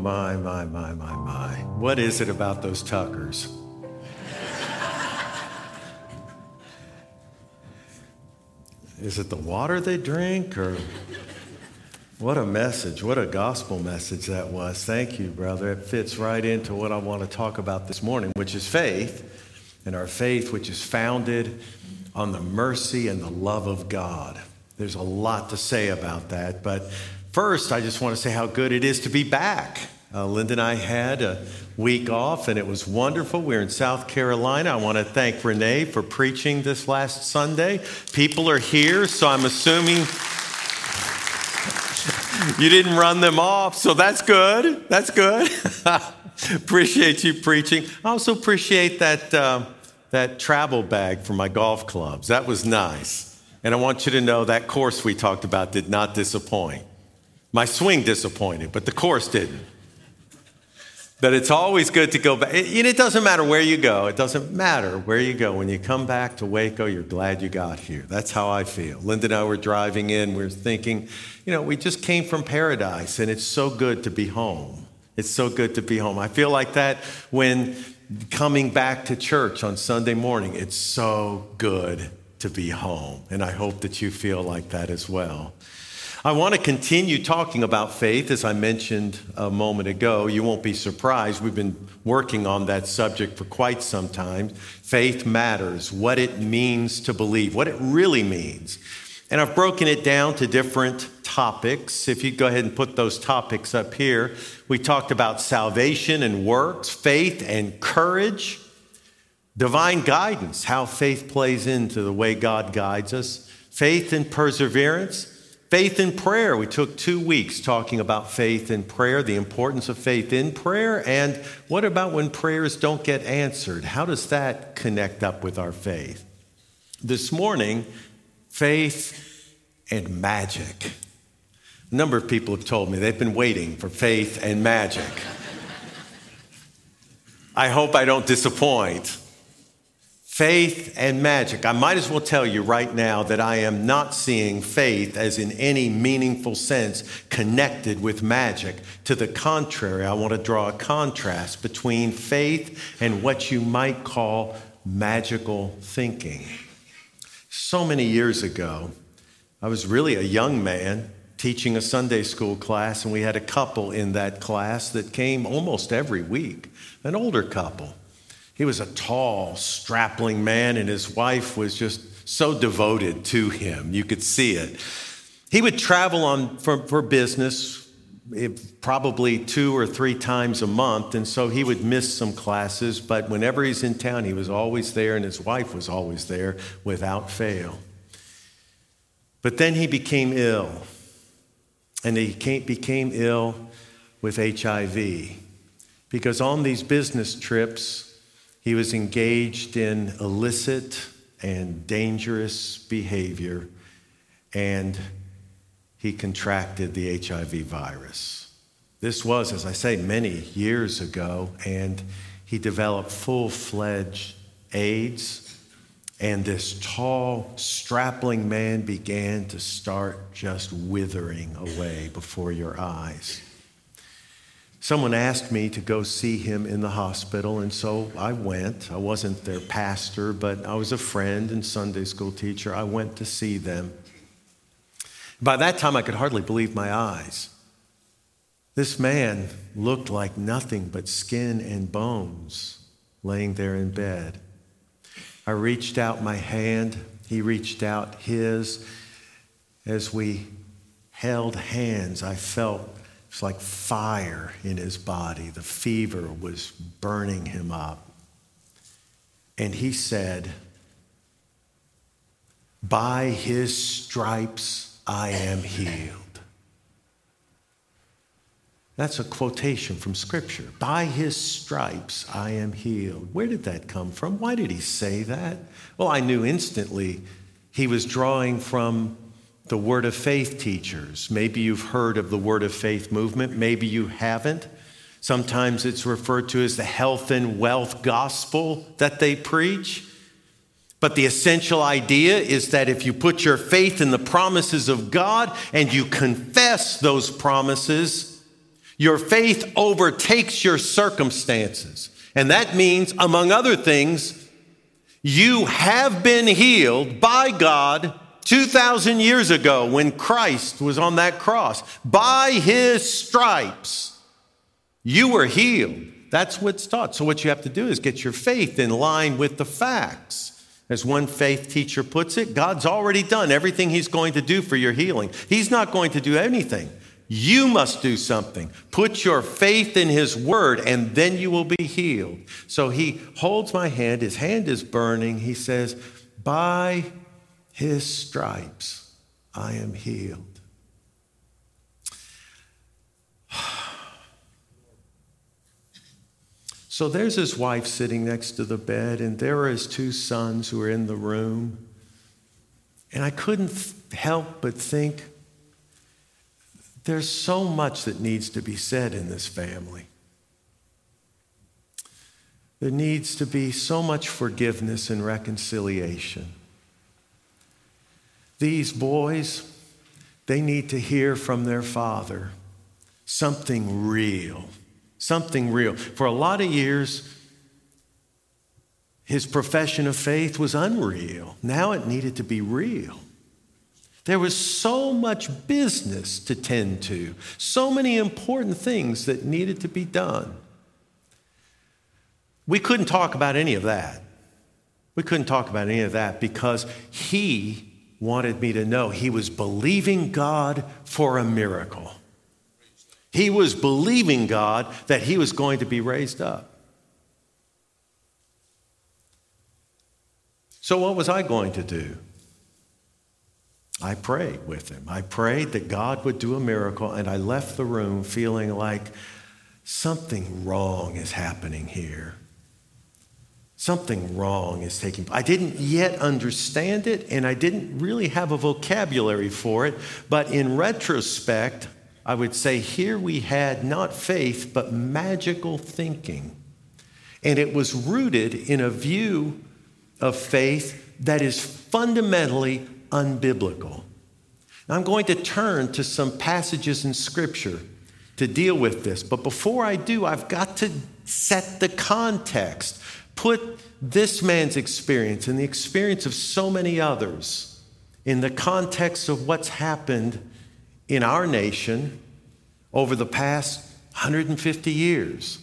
my, my, my, my, my. What is it about those Tuckers? is it the water they drink or what a message, what a gospel message that was. Thank you, brother. It fits right into what I want to talk about this morning, which is faith, and our faith, which is founded on the mercy and the love of God. There's a lot to say about that, but first, I just want to say how good it is to be back. Uh, Linda and I had a week off, and it was wonderful. We are in South Carolina. I want to thank Renee for preaching this last Sunday. People are here, so I'm assuming you didn't run them off, so that's good. That's good. appreciate you preaching. I also appreciate that, uh, that travel bag for my golf clubs. That was nice. And I want you to know that course we talked about did not disappoint. My swing disappointed, but the course didn't. But it's always good to go back. And it doesn't matter where you go. It doesn't matter where you go. When you come back to Waco, you're glad you got here. That's how I feel. Linda and I were driving in. We are thinking, you know, we just came from paradise, and it's so good to be home. It's so good to be home. I feel like that when coming back to church on Sunday morning. It's so good to be home. And I hope that you feel like that as well. I want to continue talking about faith, as I mentioned a moment ago. You won't be surprised. We've been working on that subject for quite some time. Faith matters, what it means to believe, what it really means. And I've broken it down to different topics. If you go ahead and put those topics up here, we talked about salvation and works, faith and courage, divine guidance, how faith plays into the way God guides us, faith and perseverance Faith in prayer. We took two weeks talking about faith in prayer, the importance of faith in prayer, and what about when prayers don't get answered? How does that connect up with our faith? This morning, faith and magic. A number of people have told me they've been waiting for faith and magic. I hope I don't disappoint faith and magic. I might as well tell you right now that I am not seeing faith as in any meaningful sense connected with magic. To the contrary, I want to draw a contrast between faith and what you might call magical thinking. So many years ago, I was really a young man teaching a Sunday school class, and we had a couple in that class that came almost every week, an older couple. He was a tall, strapling man, and his wife was just so devoted to him. You could see it. He would travel on for, for business probably two or three times a month, and so he would miss some classes, but whenever he's in town, he was always there, and his wife was always there without fail. But then he became ill, and he became ill with HIV because on these business trips, he was engaged in illicit and dangerous behavior, and he contracted the HIV virus. This was, as I say, many years ago, and he developed full fledged AIDS. And this tall, strapping man began to start just withering away before your eyes. Someone asked me to go see him in the hospital, and so I went. I wasn't their pastor, but I was a friend and Sunday school teacher. I went to see them. By that time, I could hardly believe my eyes. This man looked like nothing but skin and bones laying there in bed. I reached out my hand, he reached out his. As we held hands, I felt it's like fire in his body. The fever was burning him up. And he said, By his stripes I am healed. That's a quotation from Scripture. By his stripes I am healed. Where did that come from? Why did he say that? Well, I knew instantly he was drawing from the Word of Faith teachers. Maybe you've heard of the Word of Faith movement, maybe you haven't. Sometimes it's referred to as the health and wealth gospel that they preach. But the essential idea is that if you put your faith in the promises of God and you confess those promises, Your faith overtakes your circumstances. And that means, among other things, you have been healed by God 2,000 years ago when Christ was on that cross. By his stripes, you were healed. That's what's taught. So, what you have to do is get your faith in line with the facts. As one faith teacher puts it, God's already done everything He's going to do for your healing. He's not going to do anything. You must do something. Put your faith in His word, and then you will be healed. So he holds my hand. His hand is burning. He says, By His stripes, I am healed. So there's his wife sitting next to the bed, and there are his two sons who are in the room. And I couldn't help but think there's so much that needs to be said in this family. There needs to be so much forgiveness and reconciliation. These boys, they need to hear from their father something real something real. For a lot of years, his profession of faith was unreal. Now it needed to be real. There was so much business to tend to, so many important things that needed to be done. We couldn't talk about any of that. We couldn't talk about any of that because he wanted me to know he was believing God for a miracle. He was believing God that he was going to be raised up. So, what was I going to do? I prayed with him. I prayed that God would do a miracle, and I left the room feeling like something wrong is happening here. Something wrong is taking place. I didn't yet understand it, and I didn't really have a vocabulary for it, but in retrospect, I would say here we had not faith, but magical thinking. And it was rooted in a view of faith that is fundamentally unbiblical. Now, I'm going to turn to some passages in Scripture to deal with this. But before I do, I've got to set the context, put this man's experience and the experience of so many others in the context of what's happened in our nation over the past 150 years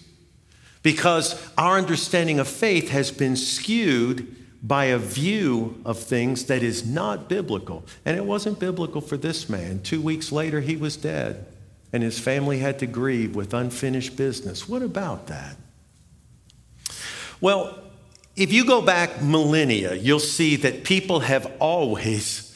because our understanding of faith has been skewed by a view of things that is not biblical. And it wasn't biblical for this man. Two weeks later, he was dead, and his family had to grieve with unfinished business. What about that? Well, if you go back millennia, you'll see that people have always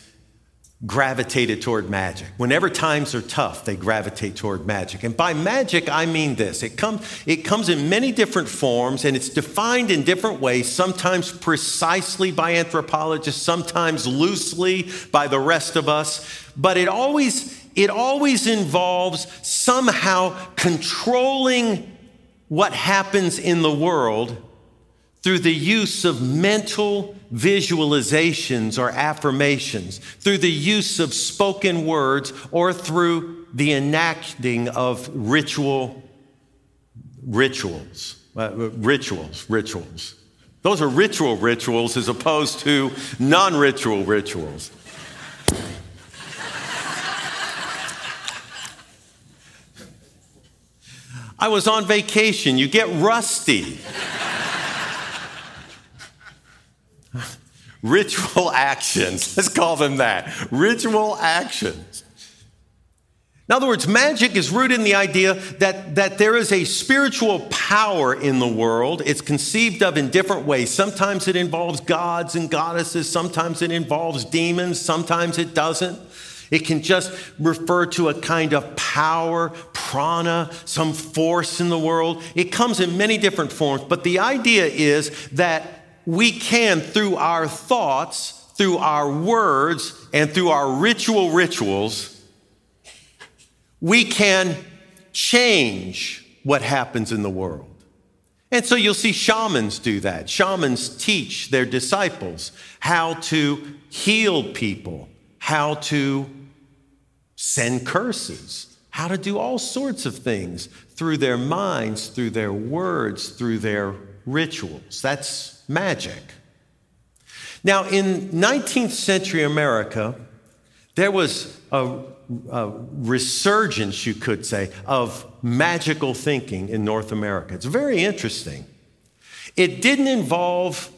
gravitated toward magic. Whenever times are tough, they gravitate toward magic. And by magic, I mean this it, it comes in many different forms and it's defined in different ways, sometimes precisely by anthropologists, sometimes loosely by the rest of us. But it always, it always involves somehow controlling what happens in the world through the use of mental visualizations or affirmations, through the use of spoken words, or through the enacting of ritual rituals. Uh, rituals, rituals. Those are ritual rituals as opposed to non ritual rituals. I was on vacation. You get rusty. Ritual actions. Let's call them that. Ritual actions. In other words, magic is rooted in the idea that, that there is a spiritual power in the world. It's conceived of in different ways. Sometimes it involves gods and goddesses, sometimes it involves demons, sometimes it doesn't. It can just refer to a kind of power, prana, some force in the world. It comes in many different forms, but the idea is that we can, through our thoughts, through our words, and through our ritual rituals, we can change what happens in the world. And so you'll see shamans do that. Shamans teach their disciples how to heal people, how to send curses, how to do all sorts of things through their minds, through their words, through their rituals. That's magic. Now, in 19th century America, there was a, a, resurgence, you could say, of magical thinking in North America. It's very interesting. It didn't involve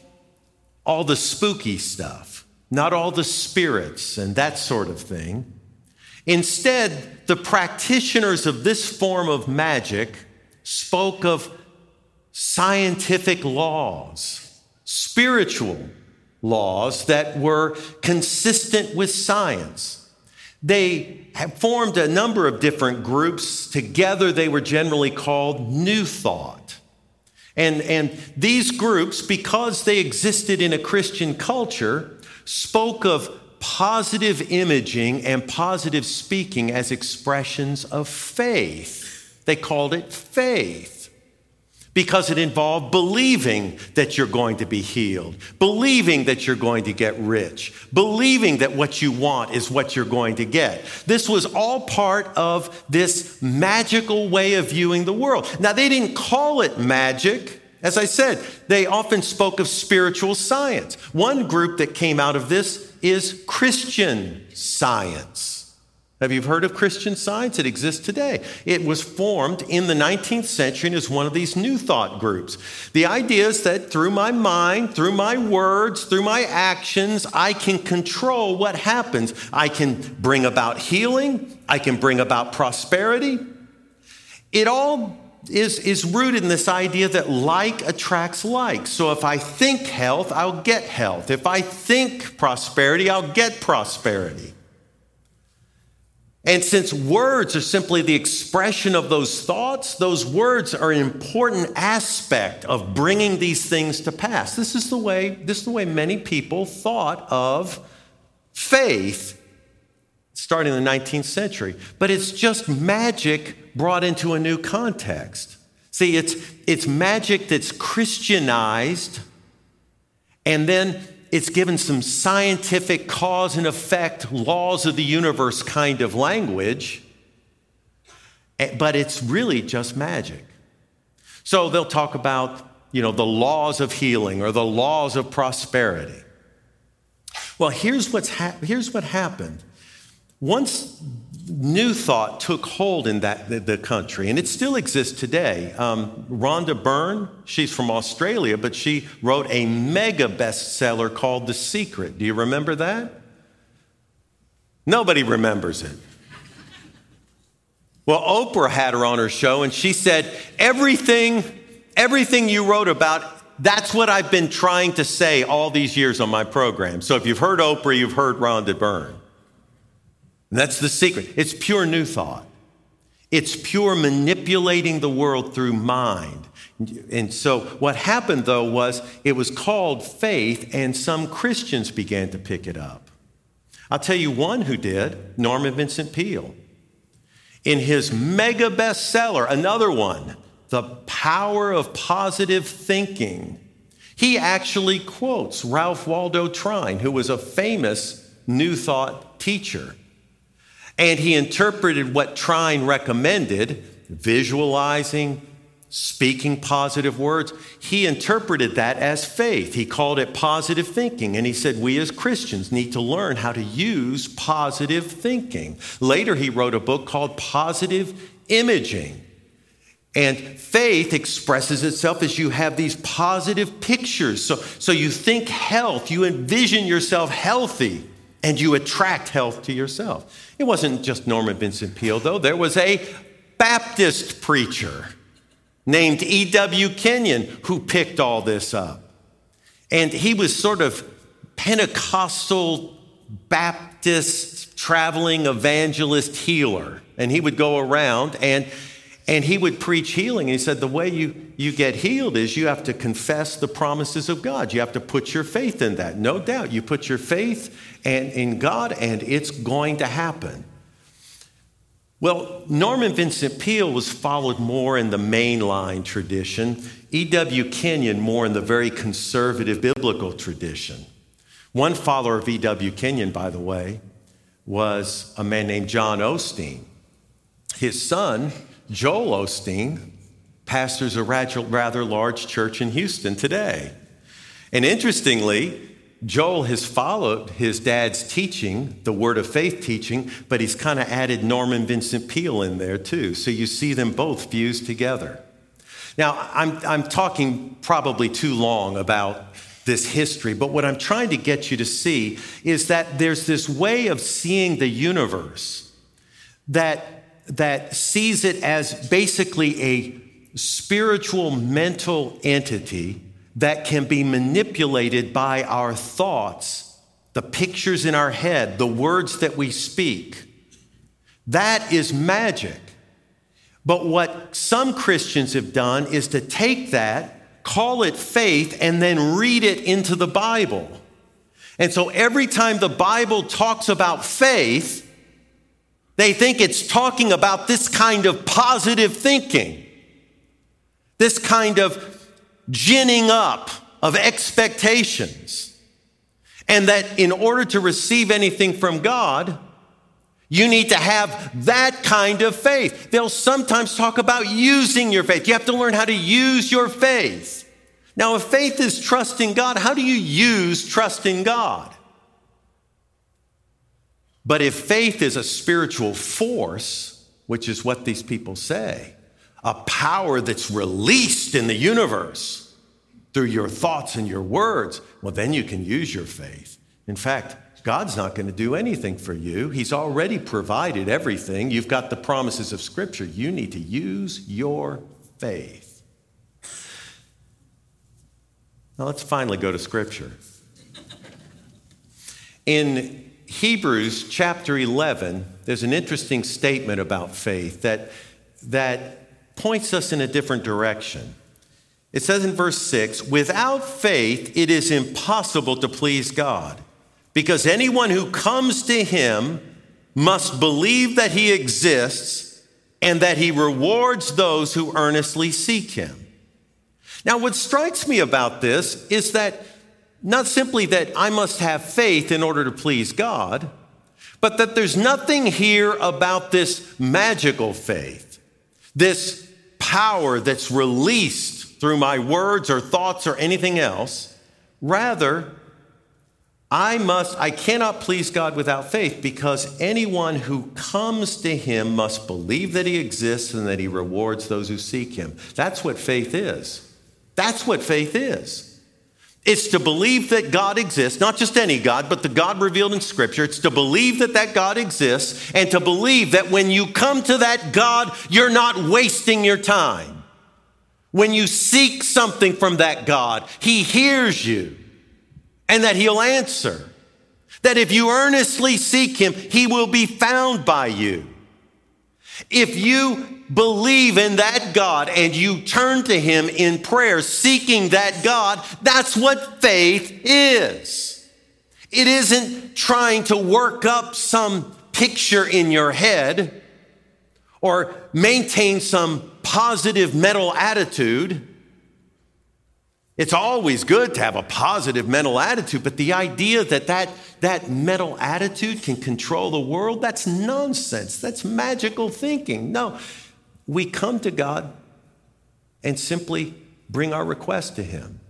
all the spooky stuff, not all the spirits and that sort of thing. Instead, the practitioners of this form of magic spoke of scientific laws, spiritual laws that were consistent with science. They formed a number of different groups. Together, they were generally called New Thought. And, and these groups, because they existed in a Christian culture, spoke of positive imaging and positive speaking as expressions of faith. They called it faith because it involved believing that you're going to be healed, believing that you're going to get rich, believing that what you want is what you're going to get. This was all part of this magical way of viewing the world. Now, they didn't call it magic. As I said, they often spoke of spiritual science. One group that came out of this is Christian science. Have you heard of Christian science? It exists today. It was formed in the 19th century and is one of these new thought groups. The idea is that through my mind, through my words, through my actions, I can control what happens. I can bring about healing, I can bring about prosperity. It all is, is rooted in this idea that like attracts like. So if I think health, I'll get health. If I think prosperity, I'll get prosperity. And since words are simply the expression of those thoughts, those words are an important aspect of bringing these things to pass. This is the way, this is the way many people thought of faith starting in the 19th century. But it's just magic brought into a new context. See, it's, it's magic that's Christianized and then it's given some scientific cause and effect, laws of the universe kind of language, eh, but it's really just magic. So they'll talk about, you know, the laws of healing or the laws of prosperity. Well, here's, what's ha- here's what happened. Once new thought took hold in that the, the country, and it still exists today. Um, Rhonda Byrne, she's from Australia, but she wrote a mega bestseller called The Secret. Do you remember that? Nobody remembers it. Well, Oprah had her on her show, and she said, Everything, everything you wrote about, that's what I've been trying to say all these years on my program. So if you've heard Oprah, you've heard Rhonda Byrne. And that's the secret. It's pure new thought. It's pure manipulating the world through mind. And so what happened though was it was called faith, and some Christians began to pick it up. I'll tell you one who did Norman Vincent Peale. In his mega bestseller, another one, The Power of Positive Thinking, he actually quotes Ralph Waldo Trine, who was a famous New Thought teacher. And he interpreted what Trine recommended, visualizing, speaking positive words. He interpreted that as faith. He called it positive thinking. And he said, We as Christians need to learn how to use positive thinking. Later, he wrote a book called Positive Imaging. And faith expresses itself as you have these positive pictures. So, so you think health, you envision yourself healthy and you attract health to yourself. It wasn't just Norman Vincent Peale, though. There was a Baptist preacher named E.W. Kenyon who picked all this up. And he was sort of Pentecostal Baptist traveling evangelist healer. And he would go around and and he would preach healing. And he said, The way you, you get healed is you have to confess the promises of God. You have to put your faith in that. No doubt. You put your faith and in God, and it's going to happen. Well, Norman Vincent Peale was followed more in the mainline tradition, E.W. Kenyon more in the very conservative biblical tradition. One follower of E.W. Kenyon, by the way, was a man named John Osteen. his son, Joel Osteen, pastors a rather large church in Houston today. And interestingly, Joel has followed his dad's teaching, the word of faith teaching, but he's kind of added Norman Vincent Peale in there too. So you see them both fused together. Now, I'm, I'm talking probably too long about this history, but what I'm trying to get you to see is that there's this way of seeing the universe that, that sees it as basically a spiritual mental entity that can be manipulated by our thoughts, the pictures in our head, the words that we speak. That is magic. But what some Christians have done is to take that, call it faith, and then read it into the Bible. And so every time the Bible talks about faith, they think it's talking about this kind of positive thinking, this kind of ginning up of expectations. And that in order to receive anything from God, you need to have that kind of faith. They'll sometimes talk about using your faith. You have to learn how to use your faith. Now, if faith is trusting God, how do you use trusting God? But if faith is a spiritual force, which is what these people say, a power that's released in the universe through your thoughts and your words, well, then you can use your faith. In fact, God's not going to do anything for you. He's already provided everything. You've got the promises of Scripture. You need to use your faith. Now, let's finally go to Scripture. In Hebrews chapter 11, there's an interesting statement about faith that, that points us in a different direction. It says in verse 6 without faith, it is impossible to please God, because anyone who comes to him must believe that he exists and that he rewards those who earnestly seek him. Now, what strikes me about this is that not simply that I must have faith in order to please God, but that there's nothing here about this magical faith, this power that's released through my words or thoughts or anything else. Rather, I must, I cannot please God without faith because anyone who comes to him must believe that he exists and that he rewards those who seek him. That's what faith is. That's what faith is. It's to believe that God exists, not just any God, but the God revealed in Scripture. It's to believe that that God exists and to believe that when you come to that God, you're not wasting your time. When you seek something from that God, He hears you and that He'll answer. That if you earnestly seek Him, He will be found by you. If you believe in that God and you turn to Him in prayer, seeking that God, that's what faith is. It isn't trying to work up some picture in your head or maintain some positive mental attitude. It's always good to have a positive mental attitude, but the idea that that, that mental attitude can control the world, that's nonsense. That's magical thinking. No, we come to God and simply bring our request to Him.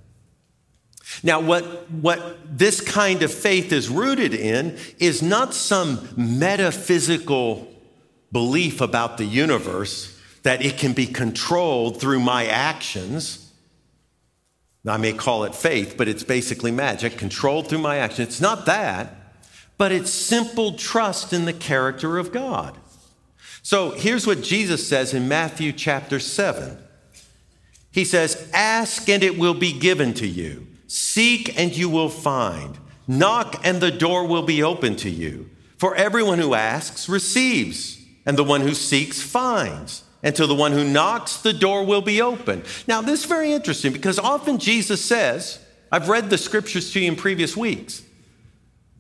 Now, what, what this kind of faith is rooted in is not some metaphysical belief about the universe that it can be controlled through my actions. I may call it faith, but it's basically magic, controlled through my action. It's not that, but it's simple trust in the character of God. So here's what Jesus says in Matthew chapter 7. He says, Ask and it will be given to you, seek and you will find, knock and the door will be open to you. For everyone who asks receives, and the one who seeks finds. And to the one who knocks, the door will be open. Now, this is very interesting because often Jesus says, I've read the scriptures to you in previous weeks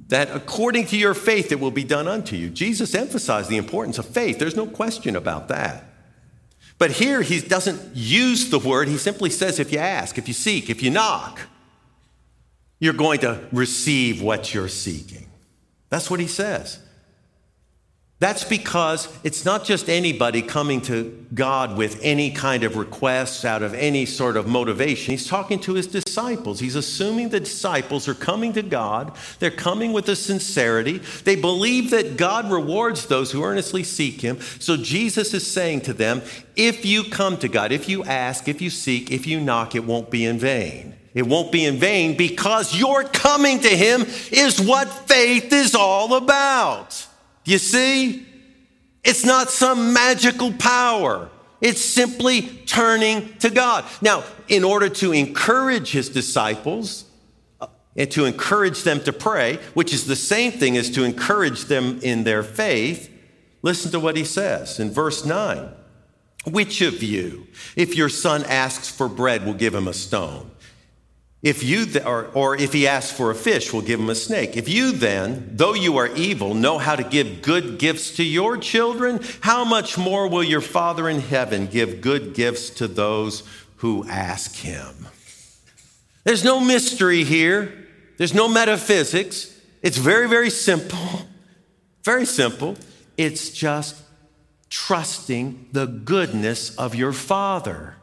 that according to your faith it will be done unto you. Jesus emphasized the importance of faith. There's no question about that. But here he doesn't use the word, he simply says, if you ask, if you seek, if you knock, you're going to receive what you're seeking. That's what he says. That's because it's not just anybody coming to God with any kind of requests out of any sort of motivation. He's talking to his disciples. He's assuming the disciples are coming to God. They're coming with a sincerity. They believe that God rewards those who earnestly seek him. So Jesus is saying to them, if you come to God, if you ask, if you seek, if you knock, it won't be in vain. It won't be in vain because your coming to him is what faith is all about. You see? It's not some magical power. It's simply turning to God. Now, in order to encourage his disciples uh, and to encourage them to pray, which is the same thing as to encourage them in their faith, listen to what he says in verse 9. Which of you, if your son asks for bread, will give him a stone? If you, th- or, or if he asks for a fish, we'll give him a snake. If you then, though you are evil, know how to give good gifts to your children, how much more will your Father in heaven give good gifts to those who ask him? There's no mystery here. There's no metaphysics. It's very, very simple. Very simple. It's just trusting the goodness of your Father.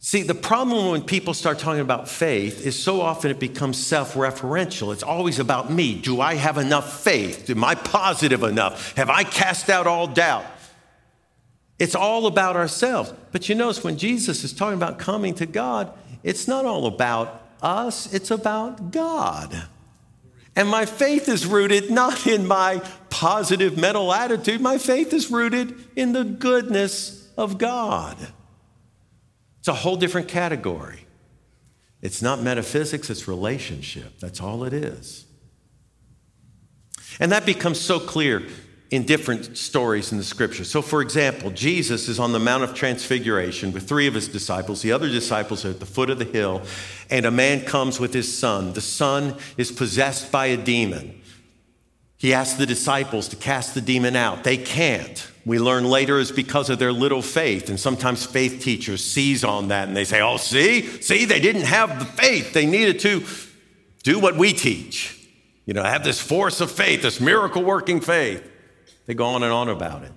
See, the problem when people start talking about faith is so often it becomes self referential. It's always about me. Do I have enough faith? Am I positive enough? Have I cast out all doubt? It's all about ourselves. But you notice when Jesus is talking about coming to God, it's not all about us, it's about God. And my faith is rooted not in my positive mental attitude, my faith is rooted in the goodness of God. It's a whole different category. It's not metaphysics, it's relationship. That's all it is. And that becomes so clear in different stories in the scripture. So, for example, Jesus is on the Mount of Transfiguration with three of his disciples. The other disciples are at the foot of the hill, and a man comes with his son. The son is possessed by a demon. He asks the disciples to cast the demon out. They can't. We learn later is because of their little faith. And sometimes faith teachers seize on that and they say, oh, see, see, they didn't have the faith. They needed to do what we teach. You know, have this force of faith, this miracle working faith. They go on and on about it.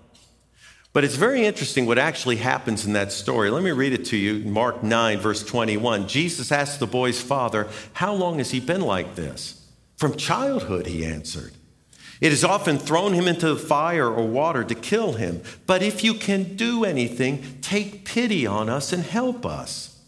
But it's very interesting what actually happens in that story. Let me read it to you. Mark 9, verse 21. Jesus asked the boy's father, How long has he been like this? From childhood, he answered. It has often thrown him into the fire or water to kill him. But if you can do anything, take pity on us and help us.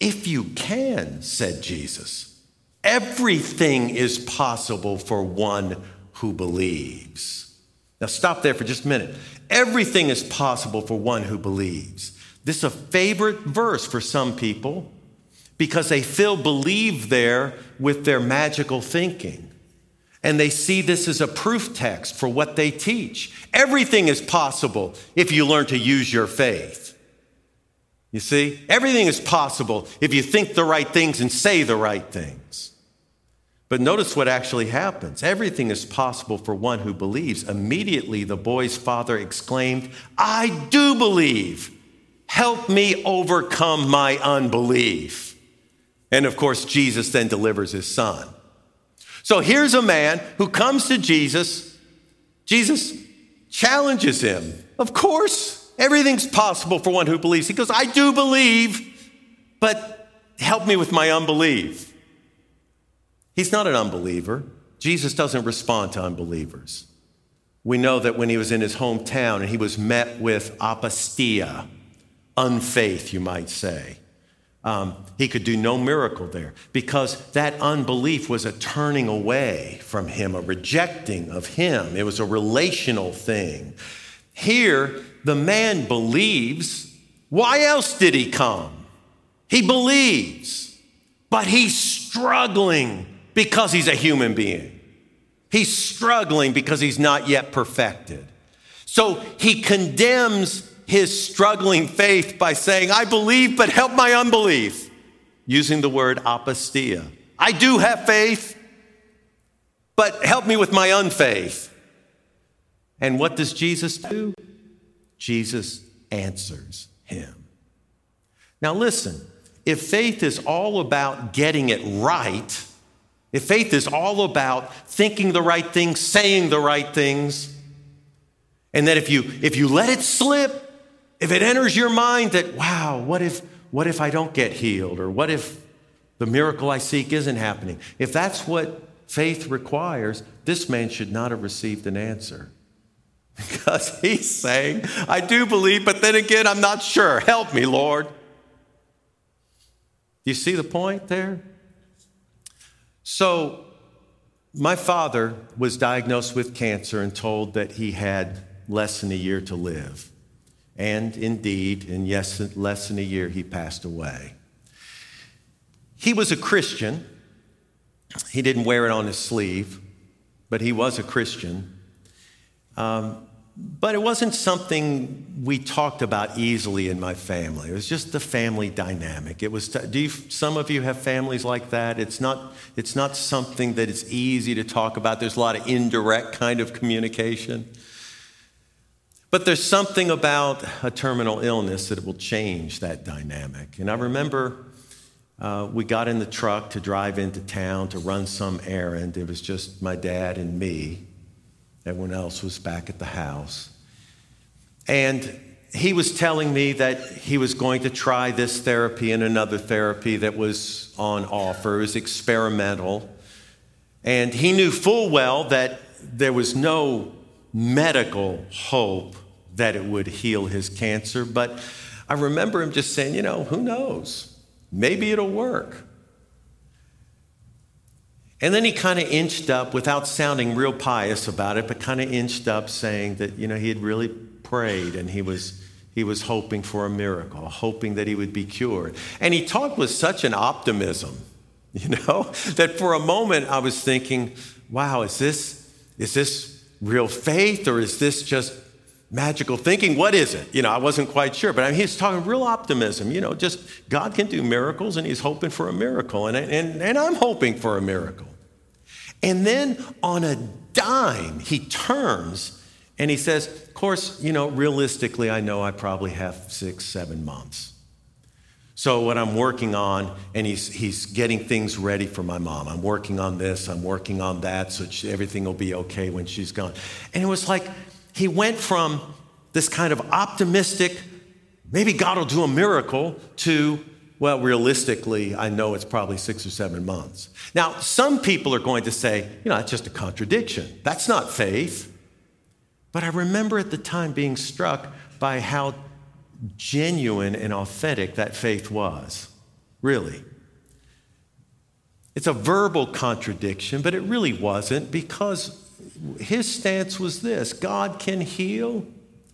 If you can, said Jesus. Everything is possible for one who believes. Now, stop there for just a minute. Everything is possible for one who believes. This is a favorite verse for some people because they fill believe there with their magical thinking. And they see this as a proof text for what they teach. Everything is possible if you learn to use your faith. You see, everything is possible if you think the right things and say the right things. But notice what actually happens. Everything is possible for one who believes. Immediately, the boy's father exclaimed, I do believe. Help me overcome my unbelief. And of course, Jesus then delivers his son. So here's a man who comes to Jesus. Jesus challenges him. Of course, everything's possible for one who believes. He goes, I do believe, but help me with my unbelief. He's not an unbeliever. Jesus doesn't respond to unbelievers. We know that when he was in his hometown and he was met with apistia, unfaith, you might say um, he could do no miracle there because that unbelief was a turning away from him, a rejecting of him. It was a relational thing. Here, the man believes. Why else did he come? He believes, but he's struggling because he's a human being. He's struggling because he's not yet perfected. So he condemns his struggling faith by saying, I believe, but help my unbelief, using the word apistia. I do have faith, but help me with my unfaith. And what does Jesus do? Jesus answers him. Now, listen, if faith is all about getting it right, if faith is all about thinking the right things, saying the right things, And that if you if you let it slip, if it enters your mind that, wow, what if what if I don't get healed? Or what if the miracle I seek isn't happening? If that's what faith requires, this man should not have received an answer. Because he's saying, I do believe, but then again, I'm not sure. Help me, Lord. Do you see the point there? So, my father was diagnosed with cancer and told that he had less than a year to live. And indeed, in yes, less than a year, he passed away. He was a Christian. He didn't wear it on his sleeve, but he was a Christian. Um, but it wasn't something we talked about easily in my family. It was just the family dynamic. It was. Do you, some of you have families like that? It's not. It's not something that it's easy to talk about. There's a lot of indirect kind of communication. But there's something about a terminal illness that will change that dynamic. And I remember uh, we got in the truck to drive into town to run some errand. It was just my dad and me. Everyone else was back at the house. And he was telling me that he was going to try this therapy and another therapy that was on offer. It was experimental. And he knew full well that there was no medical hope that it would heal his cancer. But I remember him just saying, you know, who knows? Maybe it'll work. And then he kind of inched up without sounding real pious about it, but kind of inched up saying that, you know, he had really prayed and he was, he was hoping for a miracle, hoping that he would be cured. And he talked with such an optimism, you know, that for a moment I was thinking, wow, is this, is this real faith or is this just magical thinking. What is it? You know, I wasn't quite sure, but I mean, he's talking real optimism. You know, just God can do miracles, and he's hoping for a miracle, and, and, and I'm hoping for a miracle. And then on a dime, he turns and he says, Of course, you know, realistically, I know I probably have six, seven months. So, what I'm working on, and he's, he's getting things ready for my mom. I'm working on this, I'm working on that, so she, everything will be okay when she's gone. And it was like, he went from this kind of optimistic, maybe God will do a miracle, to, well, realistically, I know it's probably six or seven months. Now, some people are going to say, you know, that's just a contradiction. That's not faith. But I remember at the time being struck by how genuine and authentic that faith was. Really. It's a verbal contradiction, but it really wasn't because his stance was this God can heal.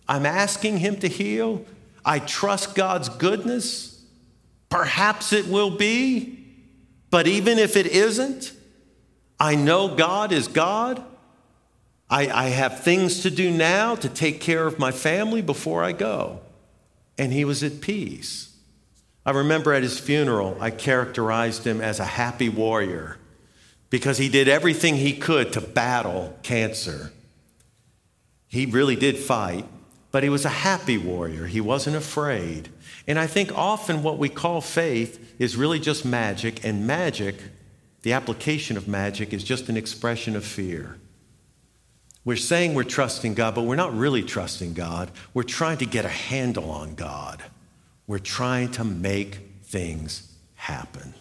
I'm asking him to heal. I trust God's goodness. Perhaps it will be, but even if it isn't, I know God is God. I, I have things to do now to take care of my family before I go. And he was at peace. I remember at his funeral, I characterized him as a happy warrior because he did everything he could to battle cancer. He really did fight, but he was a happy warrior. He wasn't afraid. And I think often what we call faith is really just magic, and magic, the application of magic, is just an expression of fear. We're saying we're trusting God, but we're not really trusting God. We're trying to get a handle on God. We're trying to make things happen.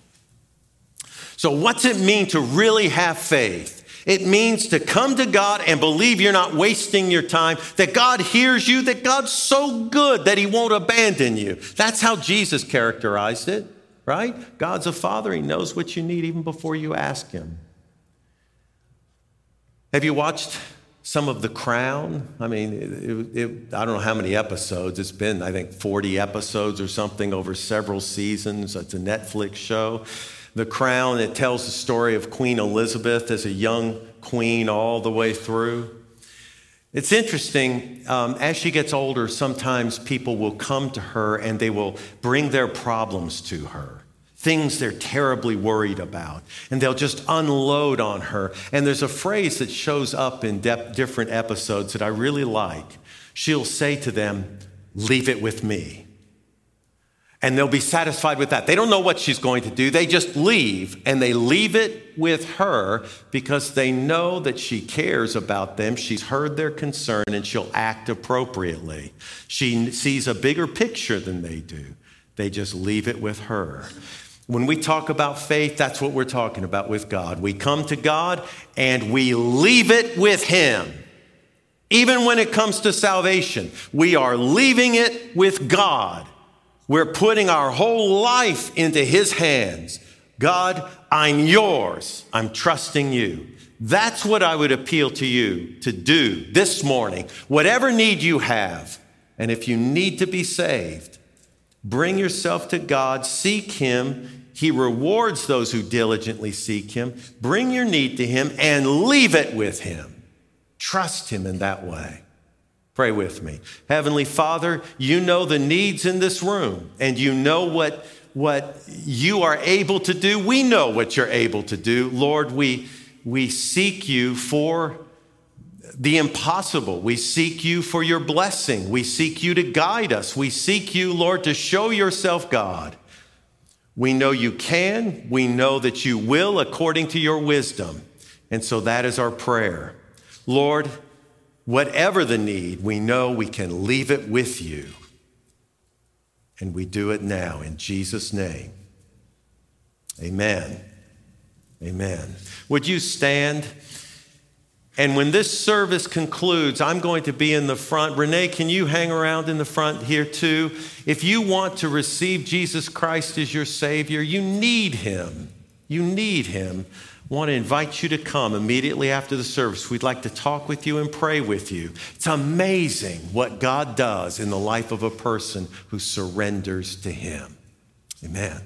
So, what's it mean to really have faith? It means to come to God and believe you're not wasting your time, that God hears you, that God's so good that He won't abandon you. That's how Jesus characterized it, right? God's a father, He knows what you need even before you ask Him. Have you watched some of The Crown? I mean, it, it, I don't know how many episodes. It's been, I think, 40 episodes or something over several seasons. It's a Netflix show. The Crown, it tells the story of Queen Elizabeth as a young queen all the way through. It's interesting, um, as she gets older, sometimes people will come to her and they will bring their problems to her, things they're terribly worried about, and they'll just unload on her. And there's a phrase that shows up in de- different episodes that I really like. She'll say to them, Leave it with me. and they'll be satisfied with that. They don't know what she's going to do. They just leave and they leave it with her because they know that she cares about them. She's heard their concern and she'll act appropriately. She sees a bigger picture than they do. They just leave it with her. When we talk about faith, that's what we're talking about with God. We come to God and we leave it with Him. Even when it comes to salvation, we are leaving it with God. We're putting our whole life into His hands. God, I'm yours. I'm trusting you. That's what I would appeal to you to do this morning. Whatever need you have, and if you need to be saved, bring yourself to God, seek Him. He rewards those who diligently seek Him. Bring your need to Him and leave it with Him. Trust Him in that way. Pray with me. Heavenly Father, you know the needs in this room and you know what, what you are able to do. We know what you're able to do. Lord, we, we seek you for the impossible. We seek you for your blessing. We seek you to guide us. We seek you, Lord, to show yourself God. We know you can. We know that you will according to your wisdom. And so that is our prayer. Lord, Whatever the need, we know we can leave it with you. And we do it now in Jesus' name. Amen. Amen. Would you stand? And when this service concludes, I'm going to be in the front. Renee, can you hang around in the front here too? If you want to receive Jesus Christ as your Savior, you need Him. You need Him want to invite you to come immediately after the service. We'd like to talk with you and pray with you. It's amazing what God does in the life of a person who surrenders to Him. Amen.